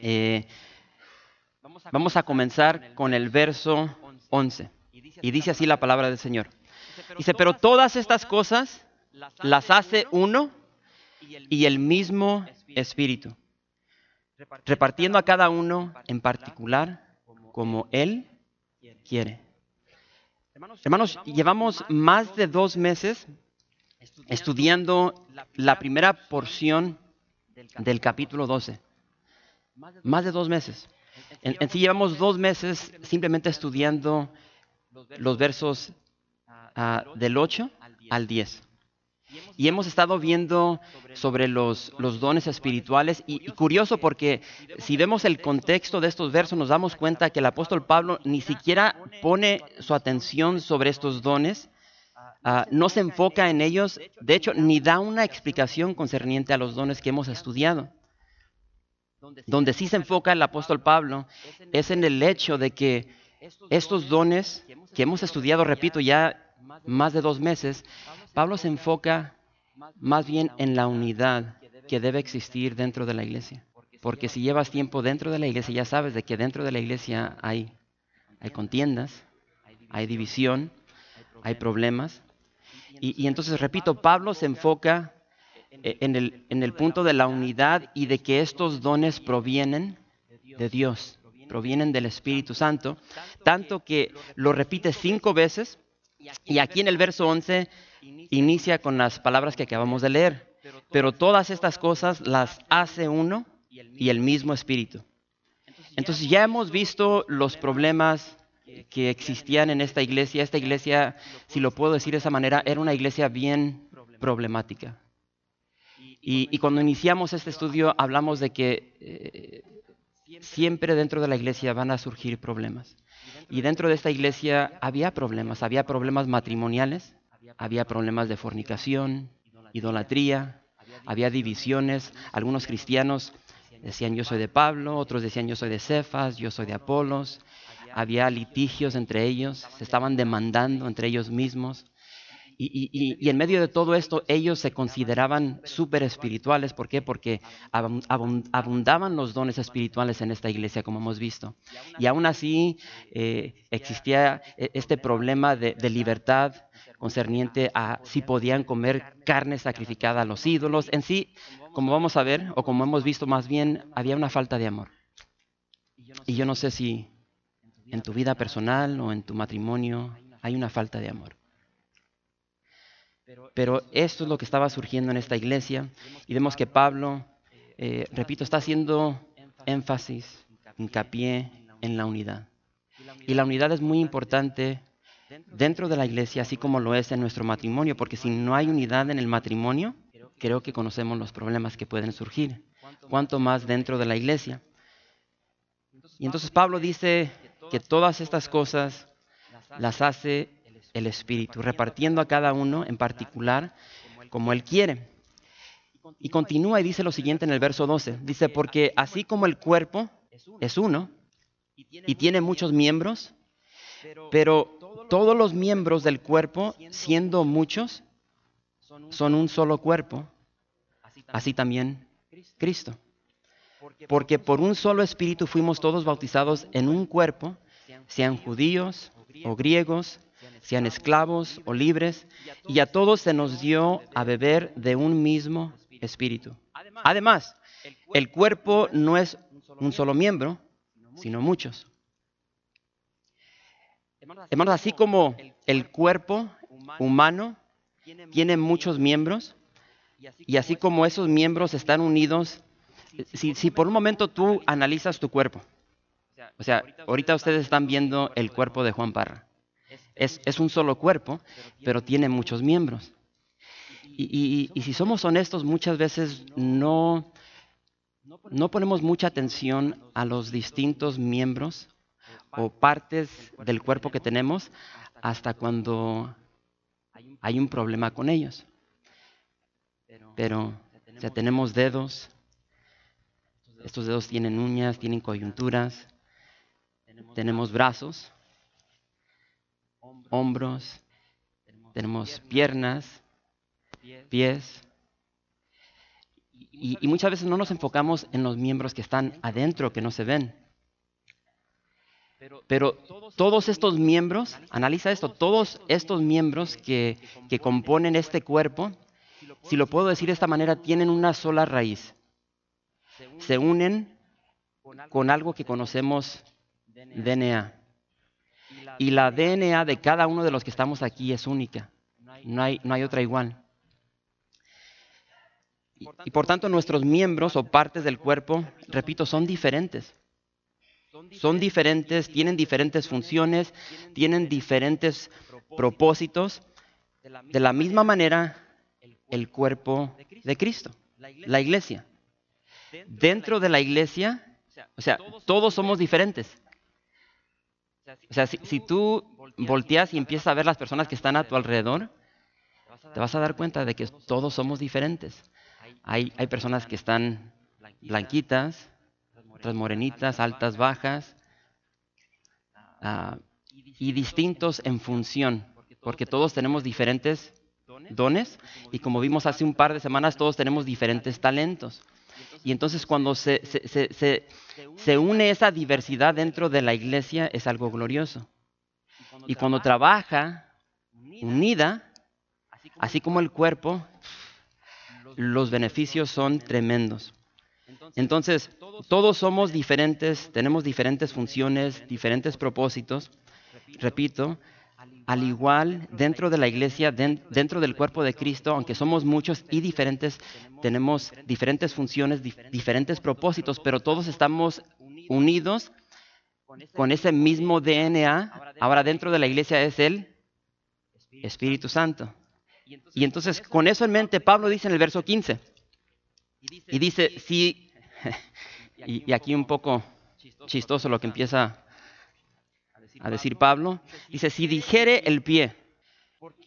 Eh, vamos a comenzar con el verso 11. Y dice así la palabra del Señor. Dice, pero todas estas cosas las hace uno y el mismo Espíritu, repartiendo a cada uno en particular como Él quiere. Hermanos, llevamos más de dos meses estudiando la primera porción del capítulo 12. Más de dos meses. En, sí llevamos dos meses simplemente estudiando los versos ah, del 8 al 10. Y hemos estado viendo sobre los, los dones espirituales y, curioso porque si vemos el contexto de estos versos nos damos cuenta que el apóstol Pablo ni siquiera pone su atención sobre estos dones, ah, no se enfoca en ellos, de hecho ni da una explicación concerniente a los dones que hemos estudiado. Donde sí se enfoca el apóstol Pablo es en el hecho de que estos dones que hemos estudiado, repito, ya más de dos meses, Pablo se enfoca más bien en la unidad que debe existir dentro de la iglesia. Porque si llevas tiempo dentro de la iglesia, ya sabes de que dentro de la iglesia hay, hay contiendas, hay división, hay problemas. Y, y entonces, repito, Pablo se enfoca en el, en el punto de la unidad y de que estos dones provienen de Dios, provienen del Espíritu Santo, tanto que lo repite cinco veces y aquí en el verso 11 inicia con las palabras que acabamos de leer, pero todas estas cosas las hace uno y el mismo Espíritu. Entonces ya hemos visto los problemas que existían en esta iglesia. Esta iglesia, si lo puedo decir de esa manera, era una iglesia bien problemática. Y, cuando iniciamos este estudio hablamos de que eh, siempre dentro de la iglesia van a surgir problemas. Y dentro de esta iglesia había problemas, había problemas matrimoniales, había problemas de fornicación, idolatría, había divisiones. Algunos cristianos decían yo soy de Pablo, otros decían yo soy de Cefas, yo soy de Apolos. Había litigios entre ellos, se estaban demandando entre ellos mismos. Y, en medio de todo esto, ellos se consideraban súper espirituales. ¿Por qué? Porque abundaban los dones espirituales en esta iglesia, como hemos visto. Y aún así eh, existía e, este problema de, libertad concerniente a si podían comer carne sacrificada a los ídolos. En sí, como vamos a ver, o como hemos visto más bien, había una falta de amor. Y yo no sé si en tu vida personal o en tu matrimonio hay una falta de amor. Pero esto es lo que estaba surgiendo en esta iglesia y vemos que Pablo, eh, repito, está haciendo énfasis, hincapié en la unidad. Y la unidad es muy importante dentro de la iglesia, así como lo es en nuestro matrimonio, porque si no hay unidad en el matrimonio, creo que conocemos los problemas que pueden surgir. Cuanto más dentro de la iglesia. Y entonces Pablo dice que todas estas cosas las hace el Espíritu, repartiendo a cada uno en particular como Él quiere. Y continúa y dice lo siguiente en el verso 12. Dice, porque así como el cuerpo es uno y tiene muchos miembros, pero todos los miembros del cuerpo, siendo muchos, son un solo cuerpo, así también Cristo. Porque por un solo espíritu fuimos todos bautizados en un cuerpo, sean judíos o griegos, sean esclavos o libres, y a todos se nos dio a beber de un mismo espíritu. Además, el cuerpo no es un solo miembro, sino muchos. Hermanos, así como el cuerpo humano tiene muchos miembros, y así como esos miembros están unidos, si, si por un momento tú analizas tu cuerpo, o sea, ahorita ustedes están viendo el cuerpo de Juan Parra. Es, un solo cuerpo, pero tiene muchos miembros. Y, si somos honestos, muchas veces no, no ponemos mucha atención a los distintos miembros o partes del cuerpo que tenemos hasta cuando hay un problema con ellos. Pero ya tenemos dedos, estos dedos tienen uñas, tienen coyunturas, tenemos brazos, hombros, tenemos piernas, pies. Y, muchas veces no nos enfocamos en los miembros que están adentro, que no se ven. Pero todos estos miembros, analiza esto, todos estos miembros que, que componen este cuerpo, si lo puedo decir de esta manera, tienen una sola raíz. Se unen con algo que conocemos DNA. Y la DNA de cada uno de los que estamos aquí es única. No hay, no hay otra igual. Y, por tanto nuestros miembros o partes del cuerpo, repito, son diferentes. Son diferentes, tienen diferentes funciones, tienen diferentes propósitos. De la misma manera, el cuerpo de Cristo, la iglesia. Dentro de la iglesia, o sea, todos somos diferentes. O sea, si, tú volteas y empiezas a ver las personas que están a tu alrededor, te vas a dar cuenta de que todos somos diferentes. Hay, hay personas que están blanquitas, otras morenitas, altas, bajas, ah, y distintos en función, porque todos tenemos diferentes dones y como vimos hace un par de semanas, todos tenemos diferentes talentos. Y entonces cuando se, se, une esa diversidad dentro de la iglesia es algo glorioso. Y cuando trabaja unida, así como el cuerpo, los beneficios son tremendos. Entonces, todos somos diferentes, tenemos diferentes funciones, diferentes propósitos. Repito, al igual dentro de la iglesia, dentro del cuerpo de Cristo, aunque somos muchos y diferentes, tenemos diferentes funciones, diferentes propósitos, pero todos estamos unidos con ese mismo DNA. Ahora dentro de la iglesia es el Espíritu Santo. Y entonces con eso en mente, Pablo dice en el verso 15, y dice, si, y aquí un poco chistoso lo que empieza a decir Pablo, dice, si dijere el pie,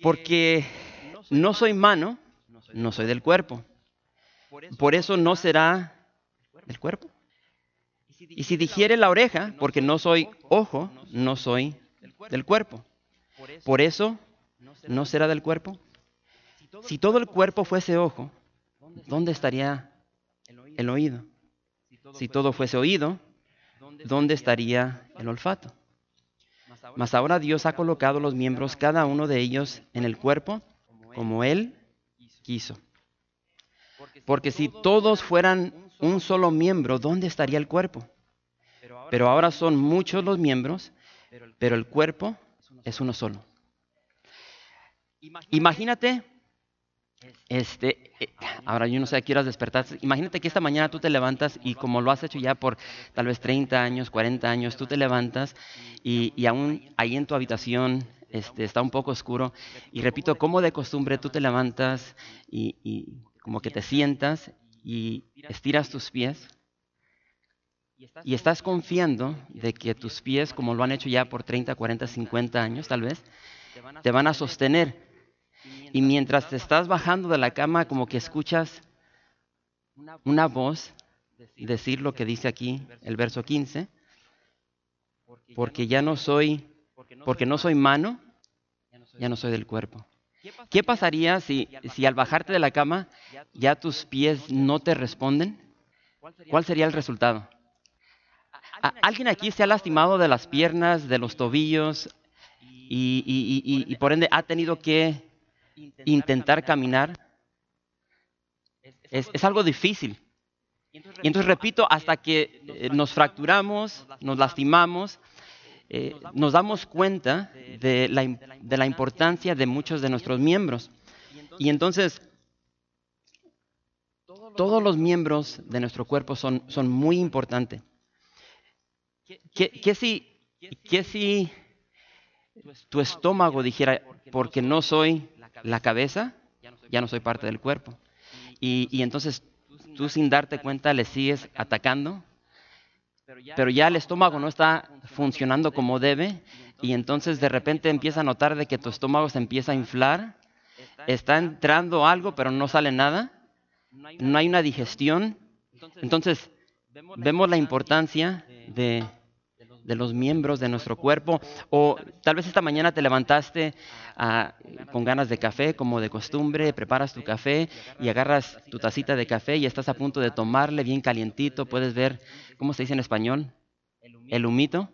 porque no soy mano, no soy del cuerpo. Por eso no será del cuerpo. Y si dijere la oreja, porque no soy ojo, no soy del cuerpo. Por eso no será del cuerpo. Si todo el cuerpo fuese ojo, ¿dónde estaría el oído? Si todo fuese oído, ¿dónde estaría el olfato? Mas ahora Dios ha colocado los miembros, cada uno de ellos, en el cuerpo, como Él quiso. Porque si todos fueran un solo miembro, ¿dónde estaría el cuerpo? Pero ahora son muchos los miembros, pero el cuerpo es uno solo. Imagínate este, eh, ahora yo no sé a qué horas despertar. Imagínate que esta mañana tú te levantas y como lo has hecho ya por tal vez 30 años, 40 años, tú te levantas y, y aún ahí en tu habitación este, está un poco oscuro. Y repito, como de costumbre tú te levantas y, y como que te sientas y estiras tus pies y estás confiando de que tus pies, como lo han hecho ya por 30, 40, 50 años tal vez, te van a sostener y mientras te estás bajando de la cama, como que escuchas una voz decir lo que dice aquí el verso 15, porque ya no soy, porque no soy mano, ya no soy del cuerpo. ¿Qué pasaría si, si al bajarte de la cama ya tus pies no te responden? ¿Cuál sería el resultado? ¿Alguien aquí se ha lastimado de las piernas, de los tobillos y por ende ha tenido que intentar caminar es, algo difícil. Y entonces repito, hasta que eh, nos fracturamos, nos lastimamos, eh, nos damos cuenta de la, de la importancia de muchos de nuestros miembros. Y entonces, todos los miembros de nuestro cuerpo son, son muy importantes. ¿Qué, si, ¿Qué si tu estómago dijera, porque no soy la cabeza, ya no soy parte del cuerpo. Y, entonces tú sin darte cuenta le sigues atacando, pero ya el estómago no está funcionando como debe y entonces de repente empieza a notar de que tu estómago se empieza a inflar, está entrando algo pero no sale nada, no hay una digestión. Entonces vemos la importancia de de los miembros de nuestro cuerpo. O tal vez esta mañana te levantaste ah, con ganas de café, como de costumbre, preparas tu café y agarras tu tacita de café y estás a punto de tomarle bien calientito. Puedes ver, ¿cómo se dice en español? El humito.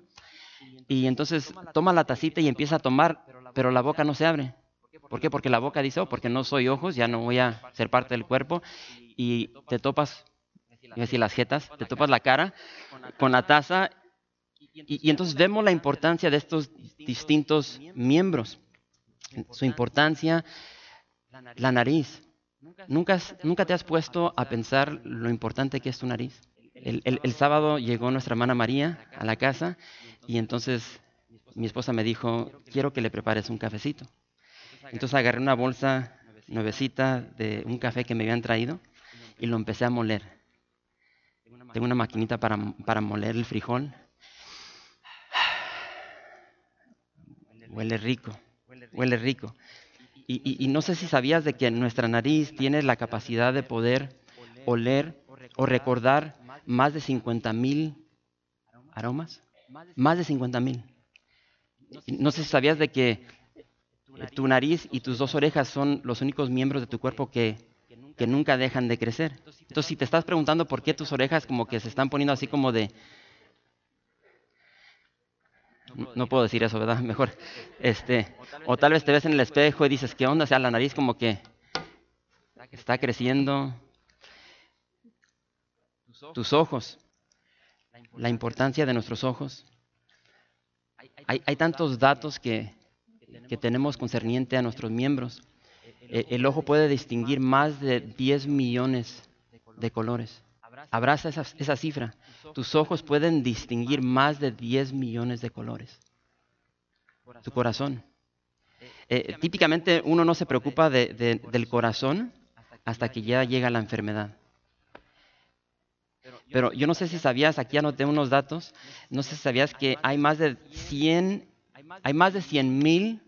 Y entonces toma la tacita y empieza a tomar, pero la boca no se abre. ¿Por qué? Porque la boca dice, oh, porque no soy ojos, ya no voy a ser parte del cuerpo. Y te topas, decir las jetas, te topas la cara con la taza y, entonces vemos la importancia de estos distintos miembros. Su importancia, la nariz. ¿Nunca, nunca te has puesto a pensar lo importante que es tu nariz? El, el, sábado llegó nuestra hermana María a la casa y entonces mi esposa me dijo, quiero que le prepares un cafecito. Entonces agarré una bolsa nuevecita de un café que me habían traído y lo empecé a moler. Tengo una maquinita para, para moler el frijol Huele rico, huele rico. Y, no sé si sabías de que nuestra nariz tiene la capacidad de poder oler o recordar más de 50 mil aromas. Más de 50 mil. No sé si sabías de que tu nariz y tus dos orejas son los únicos miembros de tu cuerpo que, que nunca dejan de crecer. Entonces, si te estás preguntando por qué tus orejas como que se están poniendo así como de, no, puedo decir eso, ¿verdad? Mejor. Este, o tal vez te ves en el espejo y dices, ¿qué onda? O sea, la nariz como que está creciendo. Tus ojos. La importancia de nuestros ojos. Hay, hay tantos datos que, que tenemos concerniente a nuestros miembros. E, el ojo puede distinguir más de 10 millones de colores. Abraza esa, esa cifra. Tus ojos pueden distinguir más de 10 millones de colores. Tu corazón. Eh, típicamente uno no se preocupa del corazón hasta que ya llega la enfermedad. Pero yo no sé si sabías, aquí anoté unos datos, no sé si sabías que hay más de 100, hay más de 100 mil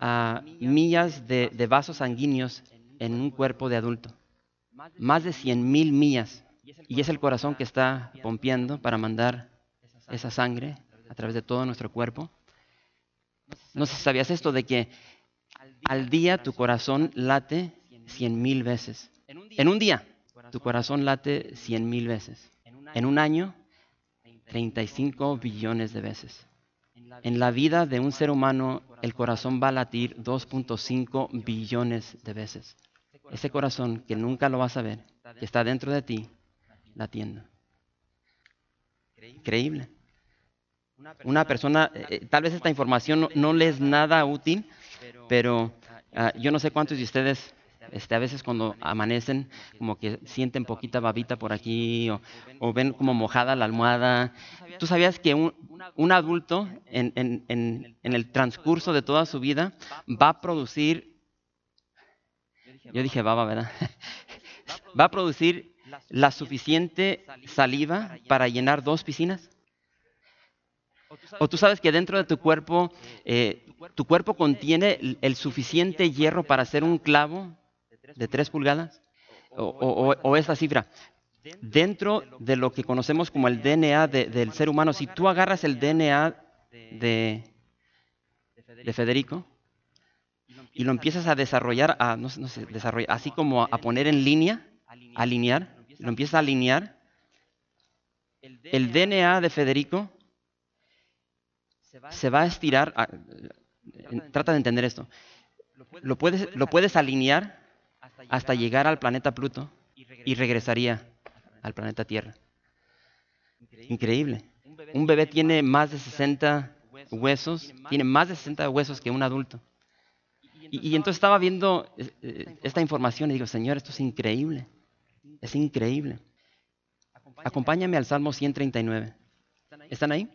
ah, millas de, de, vasos sanguíneos en un cuerpo de adulto. Más de 100 mil millas. Y es el corazón que está pompeando para mandar esa sangre a través de todo nuestro cuerpo. No sé si sabías esto de que al día tu corazón late cien mil veces. En un día tu corazón late cien mil veces. En un año, 35 billones de veces. En la vida de un ser humano, el corazón va a latir 2.5 billones de veces. Ese corazón que nunca lo vas a ver, que está dentro de ti, la tienda. Increíble. Una persona, eh, eh, tal vez esta información no, les es nada útil, pero ah, yo no sé cuántos de ustedes este, a veces cuando amanecen como que sienten poquita babita por aquí o, ven como mojada la almohada. ¿Tú sabías que un, un adulto en, en, en, en, el transcurso de toda su vida va a producir, yo dije baba, ¿verdad? va a producir la suficiente saliva para llenar dos piscinas? ¿O tú sabes que dentro de tu cuerpo, eh, tu cuerpo contiene el suficiente hierro para hacer un clavo de tres pulgadas? O, esa cifra. Dentro de lo que conocemos como el DNA del ser humano, si tú agarras el DNA de, de Federico y lo empiezas a desarrollar, a, no, sé, desarrollar, así como a poner en línea, alinear, lo empieza a alinear, el DNA de Federico se va a estirar. trata de entender esto. Lo puedes, lo puedes alinear hasta llegar al planeta Pluto y regresaría al planeta Tierra. Increíble. Un bebé tiene más de 60 huesos, tiene más de 60 huesos que un adulto. Y, y entonces estaba viendo eh, eh, esta información y digo, Señor, esto es increíble. Es increíble. Acompáñame al Salmo 139. ¿Están ahí?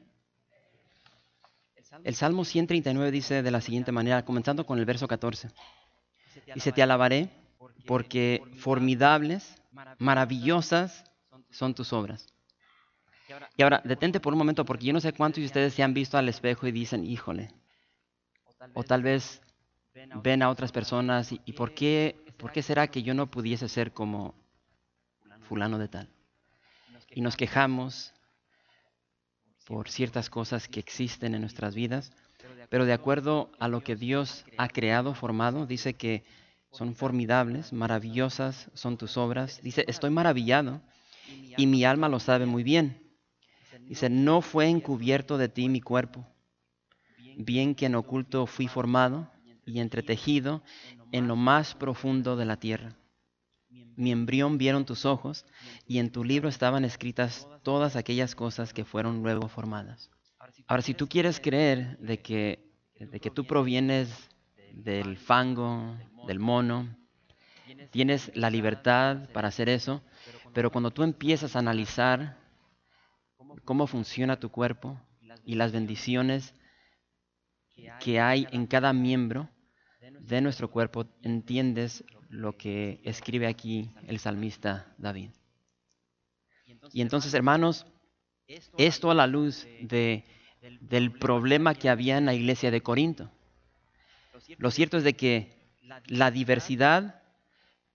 El Salmo 139 dice de la siguiente manera, comenzando con el verso 14. Dice, te alabaré porque formidables, maravillosas son tus obras. Y ahora, detente por un momento, porque yo no sé cuántos de ustedes se han visto al espejo y dicen, híjole, o tal vez ven a otras personas y, ¿por, qué, ¿por qué será que yo no pudiese ser como fulano de tal? Y nos quejamos por ciertas cosas que existen en nuestras vidas, pero de acuerdo a lo que Dios ha creado, formado, dice que son formidables, maravillosas son tus obras. Dice, estoy maravillado y mi alma lo sabe muy bien. Dice, no fue encubierto de ti mi cuerpo, bien que en oculto fui formado y entretejido en lo más profundo de la tierra. Mi embrión vieron tus ojos y en tu libro estaban escritas todas aquellas cosas que fueron luego formadas. Ahora, si tú quieres creer de que, de que tú provienes del fango, del mono, tienes la libertad para hacer eso, pero cuando tú empiezas a analizar cómo funciona tu cuerpo y las bendiciones que hay en cada miembro de nuestro cuerpo, entiendes lo que escribe aquí el salmista David. Y entonces, hermanos, esto a la luz de, del problema que había en la iglesia de Corinto. Lo cierto es de que la diversidad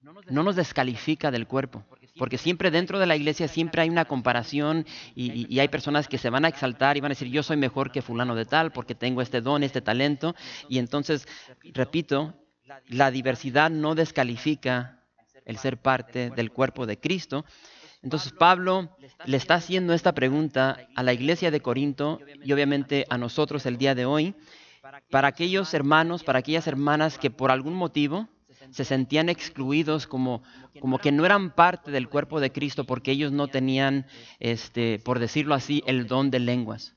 no nos descalifica del cuerpo, porque siempre dentro de la iglesia siempre hay una comparación y, hay personas que se van a exaltar y van a decir yo soy mejor que fulano de tal porque tengo este don, este talento. Y entonces, repito, la diversidad no descalifica el ser parte del cuerpo de Cristo. Entonces Pablo le está haciendo esta pregunta a la iglesia de Corinto y obviamente a nosotros el día de hoy, para aquellos hermanos, para aquellas hermanas que por algún motivo se sentían excluidos como, como que no eran parte del cuerpo de Cristo porque ellos no tenían, este, por decirlo así, el don de lenguas.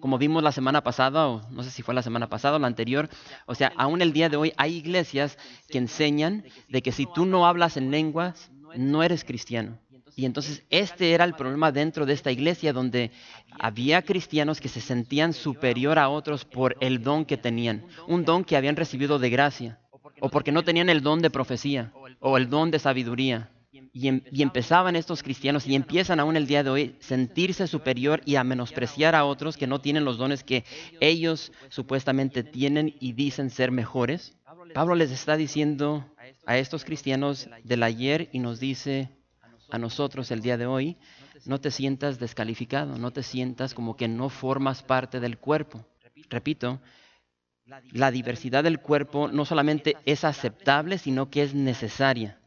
Como vimos la semana pasada, o no sé si fue la semana pasada o la anterior, o sea, aún el día de hoy hay iglesias que enseñan de que si tú no hablas en lenguas, no eres cristiano. Y entonces este era el problema dentro de esta iglesia donde había cristianos que se sentían superior a otros por el don que tenían, un don que habían recibido de gracia o porque no tenían el don de profecía o el don de sabiduría. Em, y, empezaban estos cristianos y empiezan aún el día de hoy sentirse superior y a menospreciar a otros que no tienen los dones que ellos supuestamente tienen y dicen ser mejores. Pablo les está diciendo a estos cristianos del ayer y nos dice a nosotros el día de hoy, no te sientas descalificado, no te sientas como que no formas parte del cuerpo. Repito, la diversidad del cuerpo no solamente es aceptable, sino que es necesaria.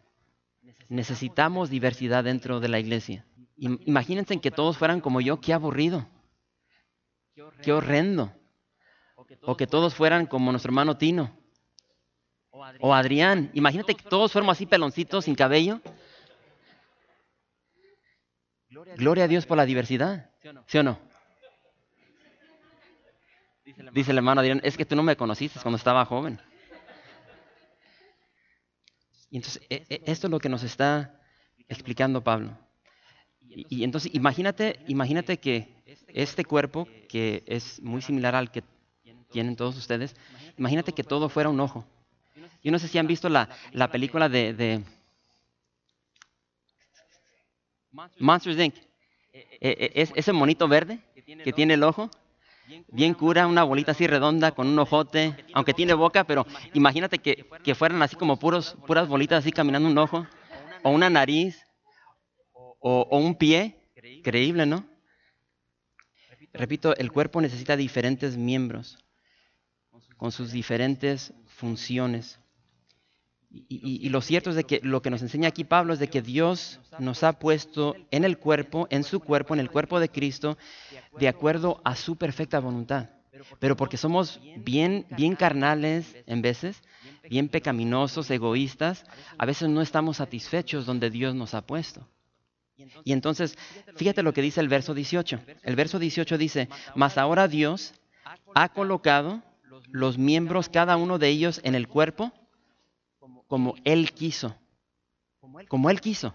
Necesitamos diversidad dentro de la iglesia. Imagínense que todos fueran como yo, qué aburrido, qué horrendo. O que todos fueran como nuestro hermano Tino. O Adrián. Imagínate que todos fuéramos así peloncitos, sin cabello. Gloria a Dios por la diversidad. ¿Sí o no? Dice el hermano Adrián, es que tú no me conociste cuando estaba joven. Y entonces, e, e, esto es lo que nos está explicando Pablo. Y, entonces, imagínate, imagínate que este cuerpo, que es muy similar al que tienen todos ustedes, imagínate que todo fuera un ojo. Yo no sé si han visto la, película de, Monsters Inc. E, es ese monito verde que tiene el ojo bien cura, una bolita así redonda con un ojote, aunque tiene boca, pero imagínate que, fueran así como puros, puras bolitas así caminando un ojo, o una nariz, o, o un pie. Creíble, ¿no? Repito, el cuerpo necesita diferentes miembros con sus diferentes funciones. Y, lo cierto es de que lo que nos enseña aquí Pablo es de que Dios nos ha puesto en el cuerpo, en su cuerpo, en el cuerpo de Cristo, de acuerdo a su perfecta voluntad. Pero porque somos bien, bien carnales en veces, bien pecaminosos, egoístas, a veces no estamos satisfechos donde Dios nos ha puesto. Y entonces, fíjate lo que dice el verso 18. El verso 18 dice, mas ahora Dios ha colocado los miembros, cada uno de ellos, en el cuerpo como Él quiso. Como Él quiso.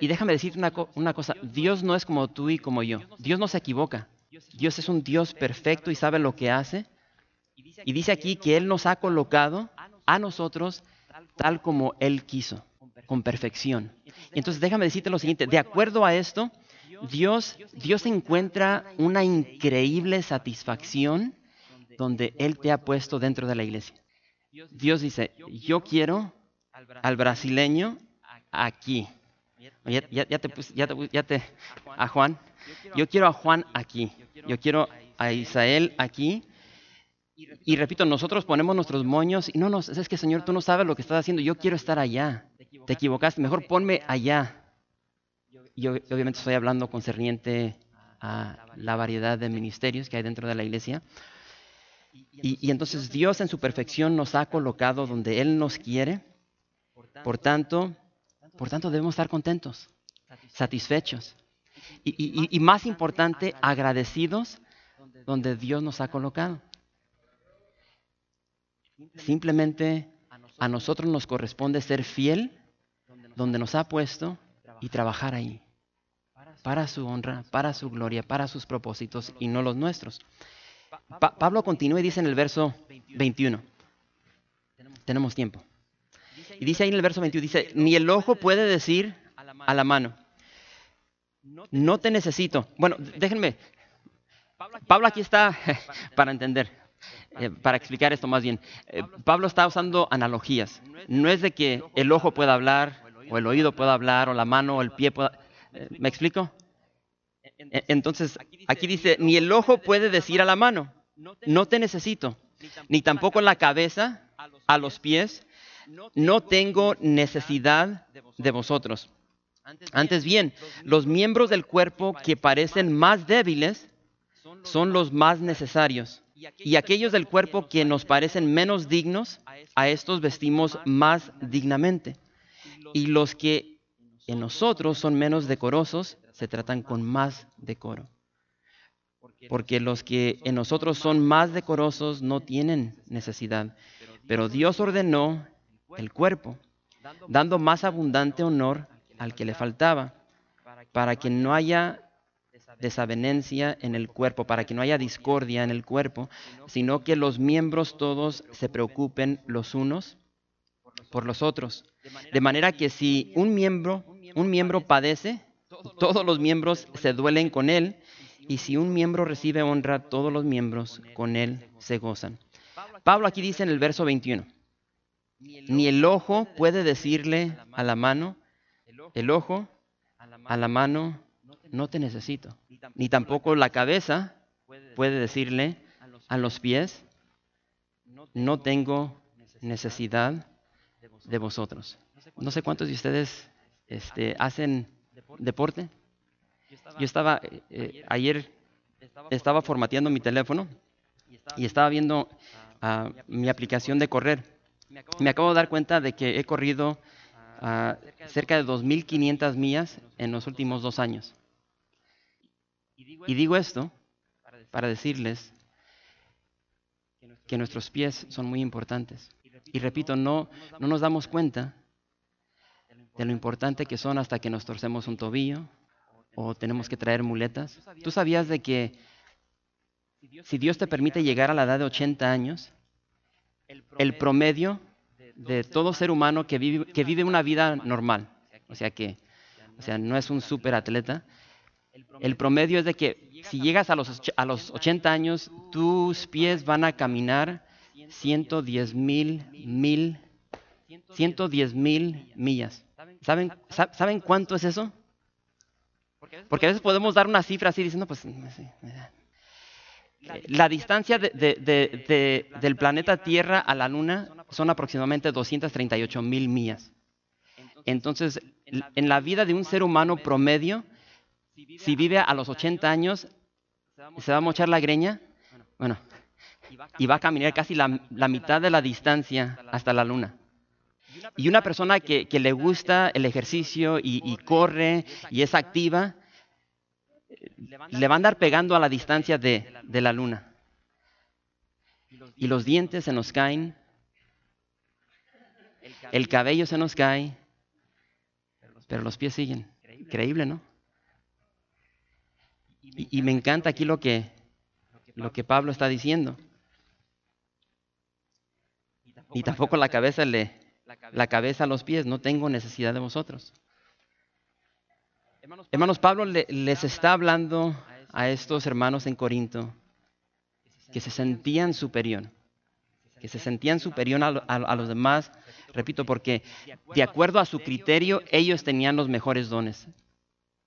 Y déjame decirte una, una, cosa, Dios no es como tú y como yo. Dios no se equivoca. Dios es un Dios perfecto y sabe lo que hace. Y dice aquí que Él nos ha colocado a nosotros tal como Él quiso, con perfección. Entonces déjame decirte lo siguiente, de acuerdo a esto, Dios, Dios encuentra una increíble satisfacción donde Él te ha puesto dentro de la iglesia. Dios dice, yo quiero al brasileño aquí. Ya, te, ya, te, a Juan, yo quiero a Juan aquí, yo quiero a Israel aquí. Y repito, nosotros ponemos nuestros moños y no nos, es que Señor, tú no sabes lo que estás haciendo, yo quiero estar allá. Te equivocaste, mejor ponme allá. Yo obviamente estoy hablando concerniente a la variedad de ministerios que hay dentro de la iglesia. Y, entonces Dios en su perfección nos ha colocado donde Él nos quiere. Por tanto, por tanto debemos estar contentos, satisfechos. Y, y más importante, agradecidos donde Dios nos ha colocado. Simplemente a nosotros nos corresponde ser fiel donde nos ha puesto y trabajar ahí para su honra, para su gloria, para sus propósitos y no los nuestros. Pablo continúa y dice en el verso 21, tenemos tiempo. Y dice ahí en el verso 21, dice, ni el ojo puede decir a la mano, no te necesito. Bueno, déjenme, Pablo aquí está para entender, eh, para explicar esto más bien. Eh, Pablo está usando analogías. No es de que el ojo pueda hablar, o el oído pueda hablar, o la mano, o el pie pueda... Eh, ¿Me explico? E, entonces, aquí dice, ni el ojo puede decir a la mano, no te necesito, ni tampoco la cabeza a los pies, no tengo necesidad de vosotros. Antes bien, los miembros del cuerpo que parecen más débiles son los más necesarios. Y aquellos del cuerpo que nos parecen menos dignos, a estos vestimos más dignamente. Y los que en nosotros son menos decorosos, se tratan con más decoro. Porque los que en nosotros son más decorosos no tienen necesidad. Pero Dios ordenó el cuerpo, dando más abundante honor al que le faltaba, para que no haya desavenencia en el cuerpo, para que no haya discordia en el cuerpo, sino que los miembros todos se preocupen los unos por los otros. De manera que si un miembro, un miembro padece, todos los miembros se duelen con él, y si un miembro recibe honra, todos los miembros con él se gozan. Pablo aquí dice en el verso 21, ni el ojo puede decirle a la mano, el ojo a la mano, no te necesito. Ni tampoco la cabeza puede decirle a los pies, no tengo necesidad de vosotros. No sé cuántos de ustedes este, hacen deporte. Yo estaba, eh, eh, ayer estaba formateando mi teléfono y estaba viendo ah, mi aplicación de correr. Me acabo de dar cuenta de que he corrido ah, cerca de 2.500 millas en los últimos dos años. Y digo esto para decirles que nuestros pies son muy importantes. Y repito, no, no nos damos cuenta de lo importante que son hasta que nos torcemos un tobillo o tenemos que traer muletas. ¿Tú sabías de que si Dios te permite llegar a la edad de 80 años, el promedio de todo ser humano que vive, que vive una vida normal, o sea que o sea, no es un super atleta, el promedio es de que si llegas a los, a los 80 años, tus pies van a caminar 110 mil mil 110 mil millas. ¿Saben, ¿Saben cuánto es eso? Porque a veces podemos dar una cifra así diciendo, pues... La distancia del planeta Tierra a la Luna son aproximadamente 238 mil millas. Entonces, en la vida de un ser humano promedio, si vive a los 80 años, ¿se va a mochar la greña? Bueno, y va a caminar casi la mitad de la distancia hasta la Luna. Y una persona que, le gusta el ejercicio y, corre y es activa, le va a andar pegando a la distancia de, la luna. Y los dientes se nos caen, el cabello se nos cae, pero los pies siguen. Increíble, ¿no? Y, y, me encanta aquí lo que, lo que Pablo está diciendo. Y tampoco la cabeza le, la cabeza a los pies, no tengo necesidad de vosotros. Hermanos, Pablo les está hablando a estos hermanos en Corinto que se sentían superior, que se sentían superior a, los demás, repito, porque de acuerdo a su criterio ellos tenían los mejores dones.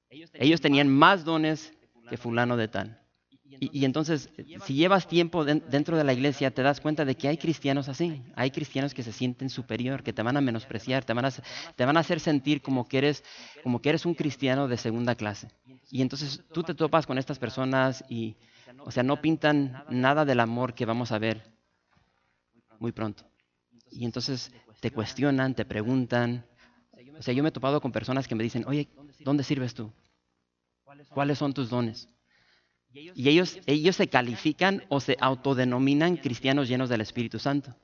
Ellos tenían más dones que fulano de tal. Y, entonces, si llevas tiempo dentro de la iglesia, te das cuenta de que hay cristianos así. Hay cristianos que se sienten superior, que te van a menospreciar, te van a, te van a hacer sentir como que, eres, como que eres un cristiano de segunda clase. Y entonces tú te topas con estas personas y, o sea, no pintan nada del amor que vamos a ver muy pronto. Y entonces te cuestionan, te preguntan. O sea, yo me he topado con personas que me dicen, oye, ¿dónde sirves tú? ¿Cuáles son tus dones? Y ellos, ellos se califican o se autodenominan cristianos llenos del Espíritu Santo.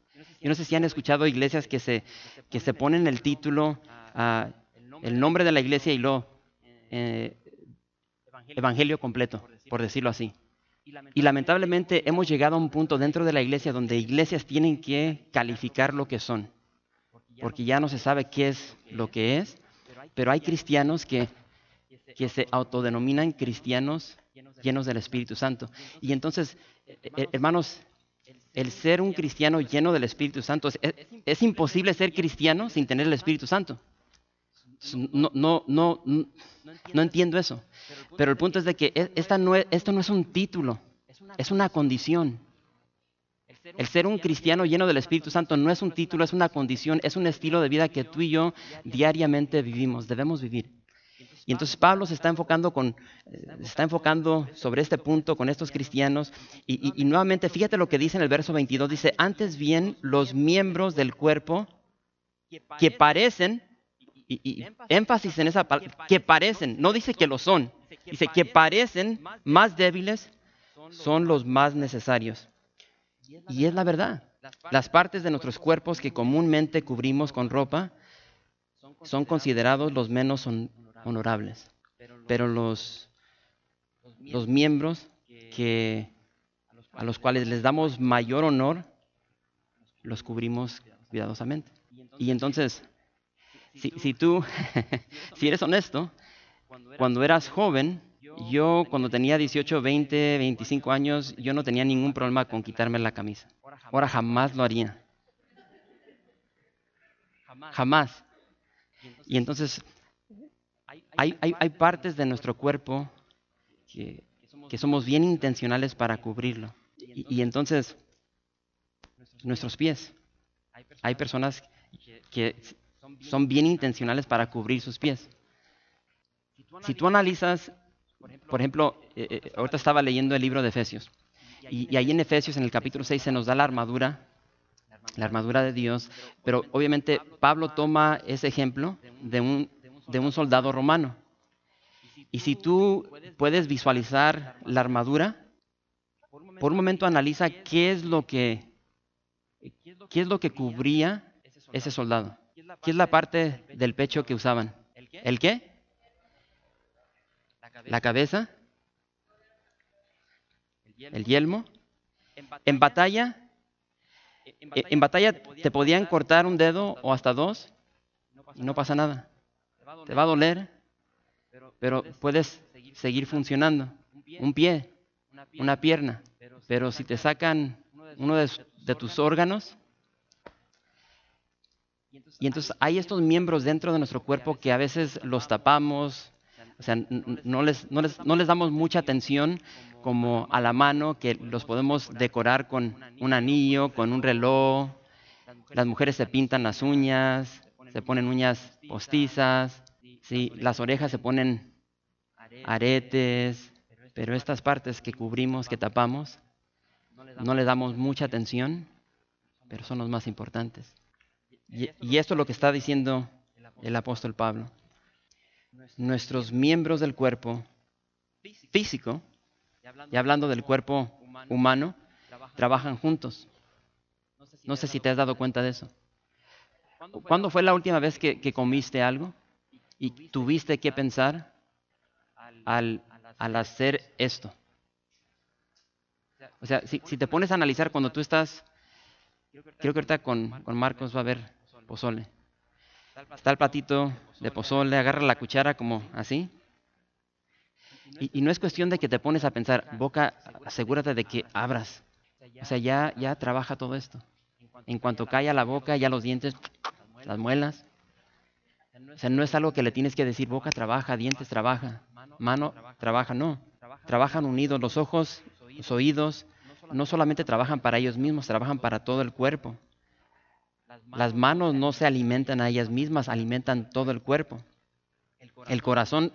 Yo no sé si han escuchado iglesias que se, que se ponen el título, uh, el nombre de la iglesia y lo eh, evangelio completo, por decirlo así. Y lamentablemente hemos llegado a un punto dentro de la iglesia donde iglesias tienen que calificar lo que son, porque ya no se sabe qué es lo que es, pero hay cristianos que, que se autodenominan cristianos llenos del Espíritu Santo. Y entonces, eh, eh, hermanos, el ser un cristiano lleno del Espíritu Santo, es, imposible ser cristiano sin tener el Espíritu Santo. No, no, no, no entiendo eso. Pero el punto es de que esta no esto no es un título, es una condición. El ser un cristiano lleno del Espíritu Santo no es un título, es una condición, es un estilo de vida que tú y yo diariamente vivimos, debemos vivir. Y entonces Pablo se está enfocando, con, eh, está enfocando sobre este punto con estos cristianos. Y, nuevamente, fíjate lo que dice en el verso 22. Dice, antes bien los miembros del cuerpo que parecen, y, énfasis en esa palabra, que parecen, no dice que lo son, dice que parecen más débiles son los más necesarios. Y es la verdad. Las partes de nuestros cuerpos que comúnmente cubrimos con ropa son considerados los menos honorables. Pero los, los miembros que, a los cuales les damos mayor honor, los cubrimos cuidadosamente. Y entonces, si, si tú, si eres honesto, cuando eras joven, yo cuando tenía 18, 20, 25 años, yo no tenía ningún problema con quitarme la camisa. Ahora jamás lo haría. Jamás. Y entonces hay, hay, partes de nuestro cuerpo que, somos bien intencionales para cubrirlo. Y, entonces, nuestros pies. Hay personas que son bien intencionales para cubrir sus pies. Si tú analizas, por ejemplo, eh, eh, ahorita estaba leyendo el libro de Efesios, y, y ahí en Efesios, en el capítulo 6, se nos da la armadura, la armadura de Dios, pero obviamente Pablo toma ese ejemplo de un, de un soldado romano. Y si tú puedes visualizar la armadura, por un momento analiza qué es lo que, qué es lo que cubría ese soldado. ¿Qué es la parte del pecho que usaban? ¿El qué? La cabeza. El yelmo. En batalla, en batalla te podían cortar un dedo o hasta dos no pasa nada te va a doler, pero puedes seguir funcionando. Un pie, una pierna, pero si te sacan uno de, tus órganos, y entonces hay estos miembros dentro de nuestro cuerpo que a veces los tapamos, o sea, no les, no les, no les damos mucha atención como a la mano, que los podemos decorar con un anillo, con un reloj. Las mujeres se pintan las uñas, se ponen uñas postizas, Sí, las orejas se ponen aretes, pero estas partes que cubrimos, que tapamos, no le damos mucha atención, pero son los más importantes. Y, esto es lo que está diciendo el apóstol Pablo. Nuestros miembros del cuerpo físico, y hablando del cuerpo humano, trabajan juntos. No sé si te has dado cuenta de eso. ¿Cuándo fue la última vez que comiste algo? Y tuviste que pensar al, hacer esto. O sea, si, te pones a analizar cuando tú estás, creo que ahorita con, con Marcos va a haber pozole. Está el platito de pozole, agarra la cuchara como así Y, no es cuestión de que te pones a pensar, boca, asegúrate de que abras. O sea, ya, ya trabaja todo esto. En cuanto calla la boca, ya los dientes, las muelas. O sea, no es algo que le tienes que decir, boca trabaja, dientes trabaja, mano trabaja, no. Trabajan unidos los ojos, los oídos, no solamente trabajan para ellos mismos, trabajan para todo el cuerpo. Las manos no se alimentan a ellas mismas, alimentan todo el cuerpo. El corazón,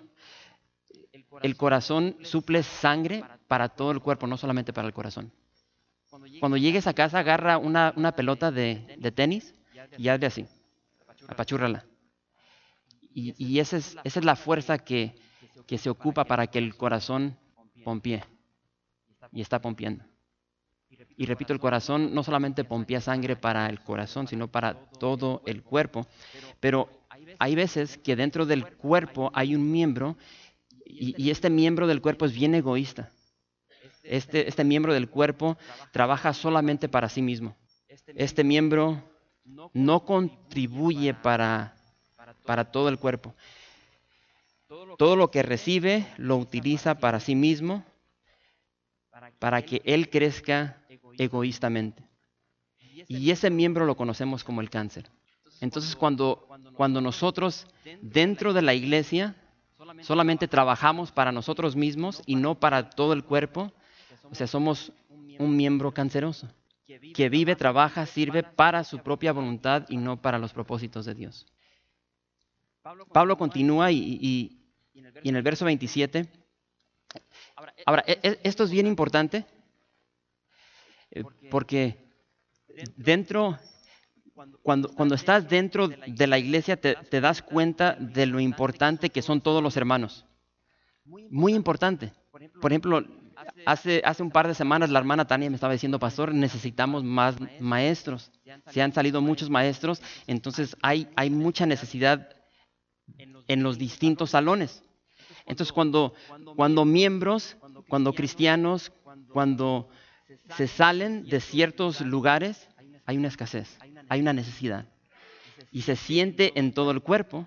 el corazón suple sangre para todo el cuerpo, no solamente para el corazón. Cuando llegues a casa, agarra una, pelota de, tenis y hazle así, apachúrrala. Y, esa, es, la fuerza que, se ocupa para que el corazón pompie. Y está pompiendo. Y repito, el corazón no solamente pompea sangre para el corazón, sino para todo el cuerpo. Pero hay veces que dentro del cuerpo hay un miembro y, este miembro del cuerpo es bien egoísta. Este, este miembro del cuerpo trabaja solamente para sí mismo. Este miembro no contribuye para, para todo el cuerpo. Todo lo que recibe lo utiliza para sí mismo, para que él crezca egoístamente. Y ese miembro lo conocemos como el cáncer. Entonces cuando, cuando nosotros dentro de la iglesia solamente trabajamos para nosotros mismos y no para todo el cuerpo, o sea, somos un miembro canceroso, que vive, trabaja, sirve para su propia voluntad y no para los propósitos de Dios. Pablo continúa y, en el verso 27, ahora, e, e, esto es bien importante eh, porque dentro, cuando, cuando estás dentro de la iglesia te, te das cuenta de lo importante que son todos los hermanos. Muy importante. Por ejemplo, hace, hace un par de semanas la hermana Tania me estaba diciendo, pastor, necesitamos más maestros. Se han salido muchos maestros, entonces hay, hay mucha necesidad en los distintos salones. Entonces cuando, cuando miembros, cuando cristianos, cuando se salen de ciertos lugares, hay una escasez, hay una necesidad. Y se siente en todo el cuerpo,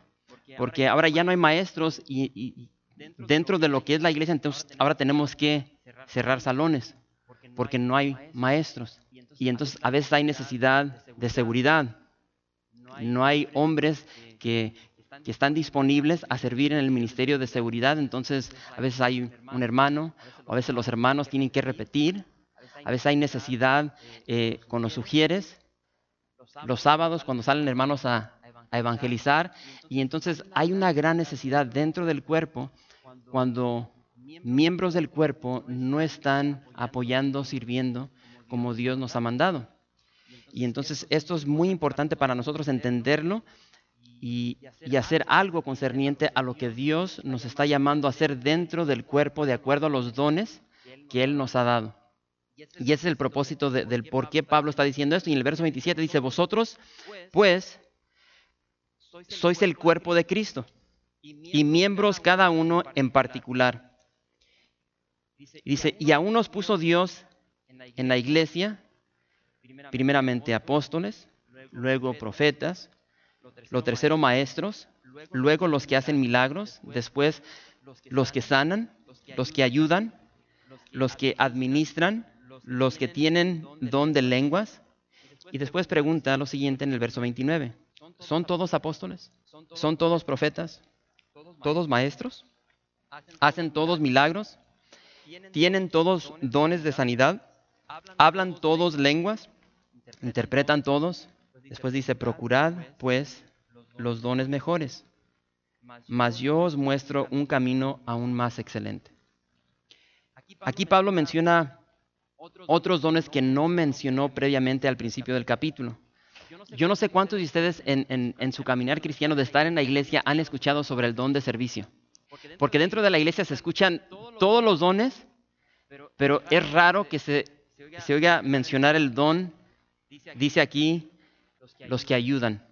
porque ahora ya no hay maestros y, dentro de lo que es la iglesia, entonces ahora tenemos que cerrar salones, porque no hay maestros. Y entonces a veces hay necesidad de seguridad. No hay hombres que, que están disponibles a servir en el ministerio de seguridad. Entonces, a veces hay un hermano, o a veces los hermanos tienen que repetir, a veces hay necesidad eh, con los sugieres, los sábados cuando salen hermanos a, a evangelizar, y entonces hay una gran necesidad dentro del cuerpo cuando miembros del cuerpo no están apoyando, sirviendo como Dios nos ha mandado. Y entonces esto es muy importante para nosotros entenderlo y, hacer algo concerniente a lo que Dios nos está llamando a hacer dentro del cuerpo de acuerdo a los dones que Él nos ha dado. Y ese es el propósito del por qué Pablo está diciendo esto. Y en el verso 27 dice, vosotros pues sois el cuerpo de Cristo y miembros cada uno en particular. Dice, y aún nos puso Dios en la iglesia, primeramente apóstoles, luego profetas, lo tercero maestros, luego los que hacen milagros, después los que sanan, los que ayudan, los que administran, los que tienen don de lenguas. Y después pregunta lo siguiente en el verso 29. ¿Son todos apóstoles? ¿Son todos profetas? ¿Todos maestros? ¿Hacen todos milagros? ¿Tienen todos dones de sanidad? ¿Hablan todos lenguas? ¿Interpretan todos? Después dice, procurad pues los dones mejores, mas yo os muestro un camino aún más excelente. Aquí Pablo menciona otros dones que no mencionó previamente al principio del capítulo. Yo no sé cuántos de ustedes en, su caminar cristiano de estar en la iglesia han escuchado sobre el don de servicio. Porque dentro de la iglesia se escuchan todos los dones, pero es raro que se, se oiga mencionar el don, dice aquí, los que ayudan.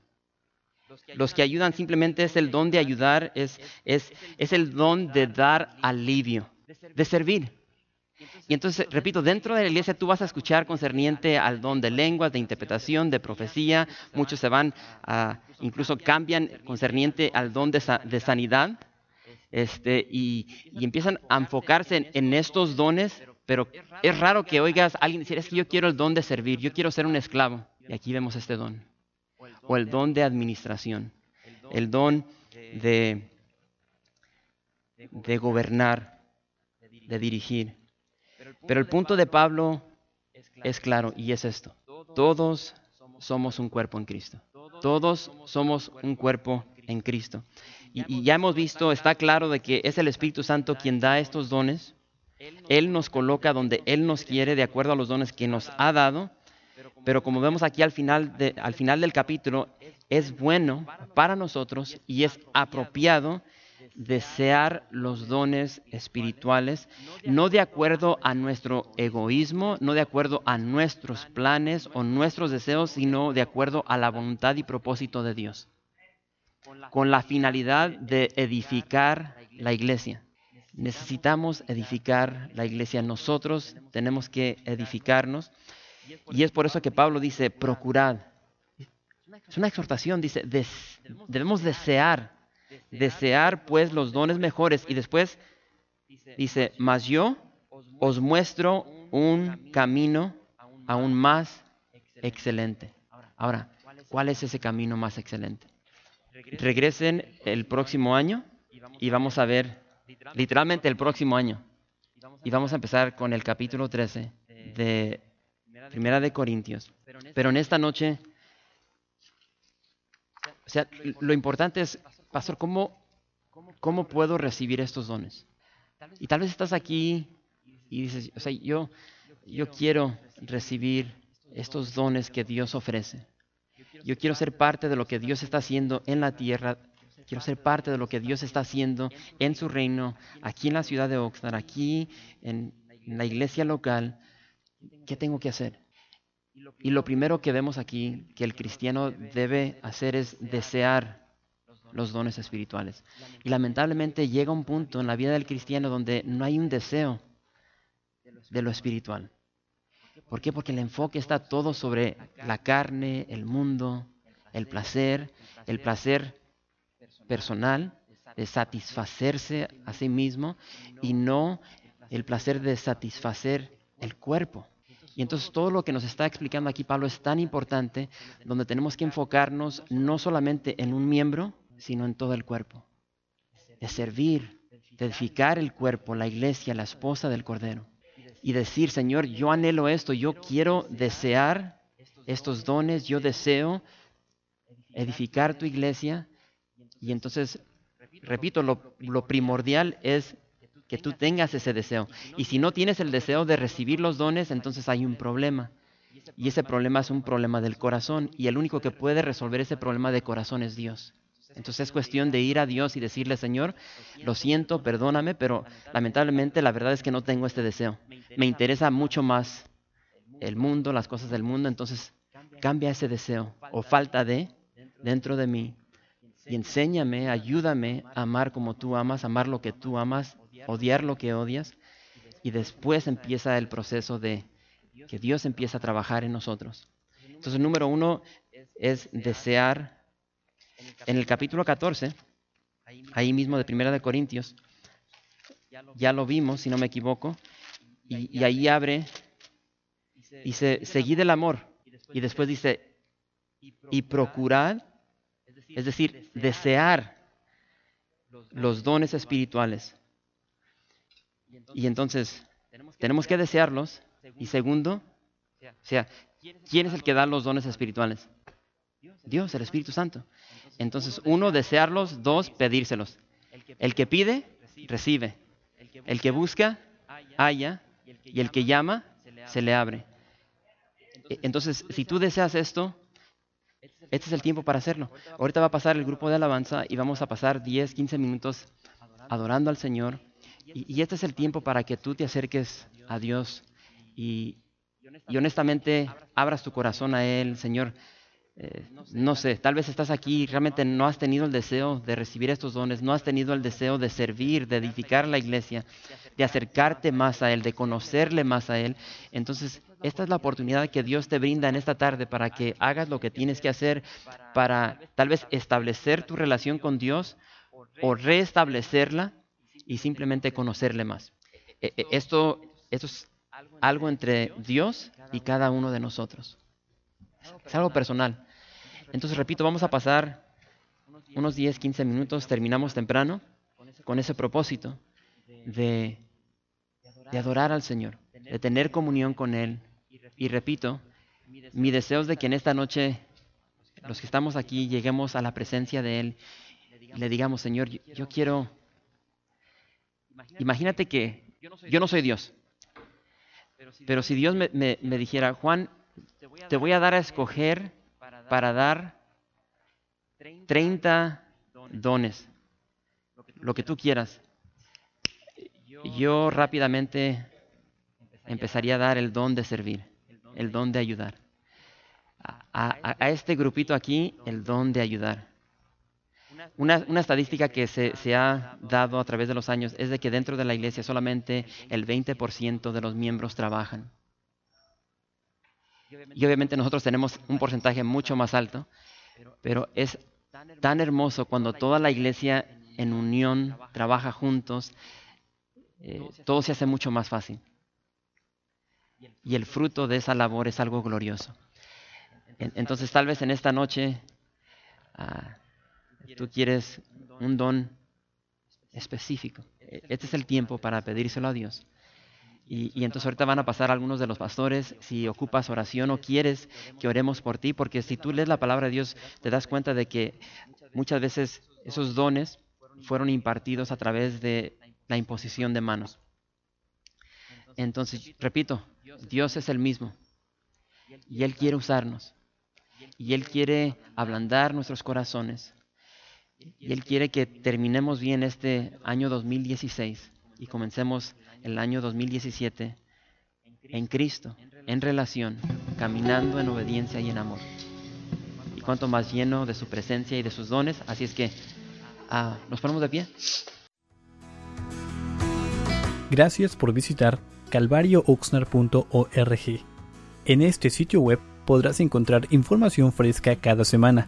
Los que ayudan simplemente es el don de ayudar, es, es, es el don de dar alivio, de servir. Y entonces, repito, dentro de la iglesia tú vas a escuchar concerniente al don de lenguas, de interpretación, de profecía. Muchos se van a, incluso cambian concerniente al don de, de sanidad. este, y, empiezan a enfocarse en, estos dones, pero es raro que oigas a alguien decir, es que yo quiero el don de servir, yo quiero ser un esclavo. Y aquí vemos este don. O el don de administración, el don de, de gobernar, de dirigir. Pero el punto de Pablo es claro y es esto. Todos somos un cuerpo en Cristo. Todos somos un cuerpo en Cristo. Y, ya hemos visto, está claro de que es el Espíritu Santo quien da estos dones. Él nos coloca donde Él nos quiere de acuerdo a los dones que nos ha dado. Pero como vemos aquí al final, al final del capítulo, es bueno para nosotros y es apropiado desear los dones espirituales, no de acuerdo a nuestro egoísmo, no de acuerdo a nuestros planes o nuestros deseos, sino de acuerdo a la voluntad y propósito de Dios, con la finalidad de edificar la iglesia. Necesitamos edificar la iglesia. Nosotros tenemos que edificarnos. Y es por eso que Pablo dice, procurad. Es una exhortación, dice, debemos desear Desear pues los dones mejores. Y después dice, mas yo os muestro un camino aún más excelente. Ahora, ¿cuál es ese camino más excelente? Regresen el próximo año y vamos a ver, literalmente el próximo año, y vamos a empezar con el capítulo 13 de Primera de Corintios. Pero en esta noche, o sea, lo importante es pastor, ¿cómo, ¿cómo puedo recibir estos dones? Y tal vez estás aquí y dices, o sea, yo, yo quiero recibir estos dones que Dios ofrece. Yo quiero ser parte de lo que Dios está haciendo en la tierra. Quiero ser parte de lo que Dios está haciendo en su reino, aquí en la ciudad de Oxnard, aquí en, en la iglesia local. ¿Qué tengo que hacer? Y lo primero que vemos aquí que el cristiano debe hacer es desear los dones espirituales. Y lamentablemente llega un punto en la vida del cristiano donde no hay un deseo de lo espiritual. ¿Por qué? Porque el enfoque está todo sobre la carne, el mundo, el placer, el placer personal de satisfacerse a sí mismo y no el placer de satisfacer el cuerpo. Y entonces todo lo que nos está explicando aquí Pablo es tan importante, donde tenemos que enfocarnos no solamente en un miembro, sino en todo el cuerpo. De servir, de edificar el cuerpo, la iglesia, la esposa del Cordero. Y decir, Señor, yo anhelo esto, yo quiero desear estos dones, yo deseo edificar tu iglesia. Y entonces, repito, lo, lo primordial es que tú tengas ese deseo. Y si no tienes el deseo de recibir los dones, entonces hay un problema. Y ese problema es un problema del corazón. Y el único que puede resolver ese problema de corazón es Dios. Entonces es cuestión de ir a Dios y decirle, Señor, lo siento, perdóname, pero lamentablemente la verdad es que no tengo este deseo. Me interesa mucho más el mundo, las cosas del mundo, entonces cambia ese deseo o falta de dentro de mí y enséñame, ayúdame a amar como tú amas, amar lo que tú amas, odiar lo que odias y después empieza el proceso de que Dios empieza a trabajar en nosotros. Entonces, número uno es desear en el capítulo 14, ahí mismo de Primera de Corintios, ya lo vimos, si no me equivoco, y, ahí abre, dice, seguid el amor, y después dice, y procurad, es decir, desear los dones espirituales. Y entonces, tenemos que desearlos. Y segundo, o sea, ¿quién es el que da los dones espirituales? Dios, el Espíritu Santo. Entonces, uno, desearlos, dos, pedírselos. El que pide, recibe. El que busca, halla. Y el que llama, se le abre. E, entonces, si tú deseas esto, este es el tiempo para hacerlo. Ahorita va a pasar el grupo de alabanza y vamos a pasar 10, 15 minutos adorando al Señor. Y, este es el tiempo para que tú te acerques a Dios y, y honestamente abras tu corazón a Él, Señor. Eh, no sé, tal vez estás aquí y realmente no has tenido el deseo de recibir estos dones, no has tenido el deseo de servir, de edificar la iglesia, de acercarte más a Él, de conocerle más a Él. Entonces, esta es la oportunidad que Dios te brinda en esta tarde para que hagas lo que tienes que hacer para tal vez establecer tu relación con Dios o restablecerla y simplemente conocerle más. E, e, esto, esto es algo entre Dios y cada uno de nosotros. Es algo personal. Entonces, repito, vamos a pasar unos 10, 15 minutos, terminamos temprano con ese propósito de, de adorar al Señor, de tener comunión con Él. Y repito, mi deseo es de que en esta noche los que estamos aquí lleguemos a la presencia de Él y le digamos, Señor, yo, quiero... Imagínate que yo no soy Dios, pero si Dios me, me dijera, Juan, te voy a dar a escoger para dar 30 dones, lo que tú quieras. Yo rápidamente empezaría a dar el don de servir, el don de ayudar. A, este grupito aquí, el don de ayudar. Una, estadística que se, se, ha dado a través de los años es de que dentro de la iglesia solamente el 20% de los miembros trabajan. Y obviamente nosotros tenemos un porcentaje mucho más alto, pero es tan hermoso cuando toda la iglesia en unión trabaja juntos, eh, todo se hace mucho más fácil. Y el fruto de esa labor es algo glorioso. Entonces tal vez en esta noche ah, tú quieres un don específico. E, este es el tiempo para pedírselo a Dios. Y, entonces ahorita van a pasar algunos de los pastores, si ocupas oración o quieres que oremos por ti, porque si tú lees la palabra de Dios, te das cuenta de que muchas veces esos dones fueron impartidos a través de la imposición de manos. Entonces, repito, Dios es el mismo y Él quiere usarnos y Él quiere ablandar nuestros corazones y Él quiere que terminemos bien este año 2016 y comencemos el año 2017 en Cristo, en relación, caminando en obediencia y en amor. Y cuanto más lleno de su presencia y de sus dones, así es que ah, nos ponemos de pie. Gracias por visitar calvariooxnar.org. En este sitio web podrás encontrar información fresca cada semana,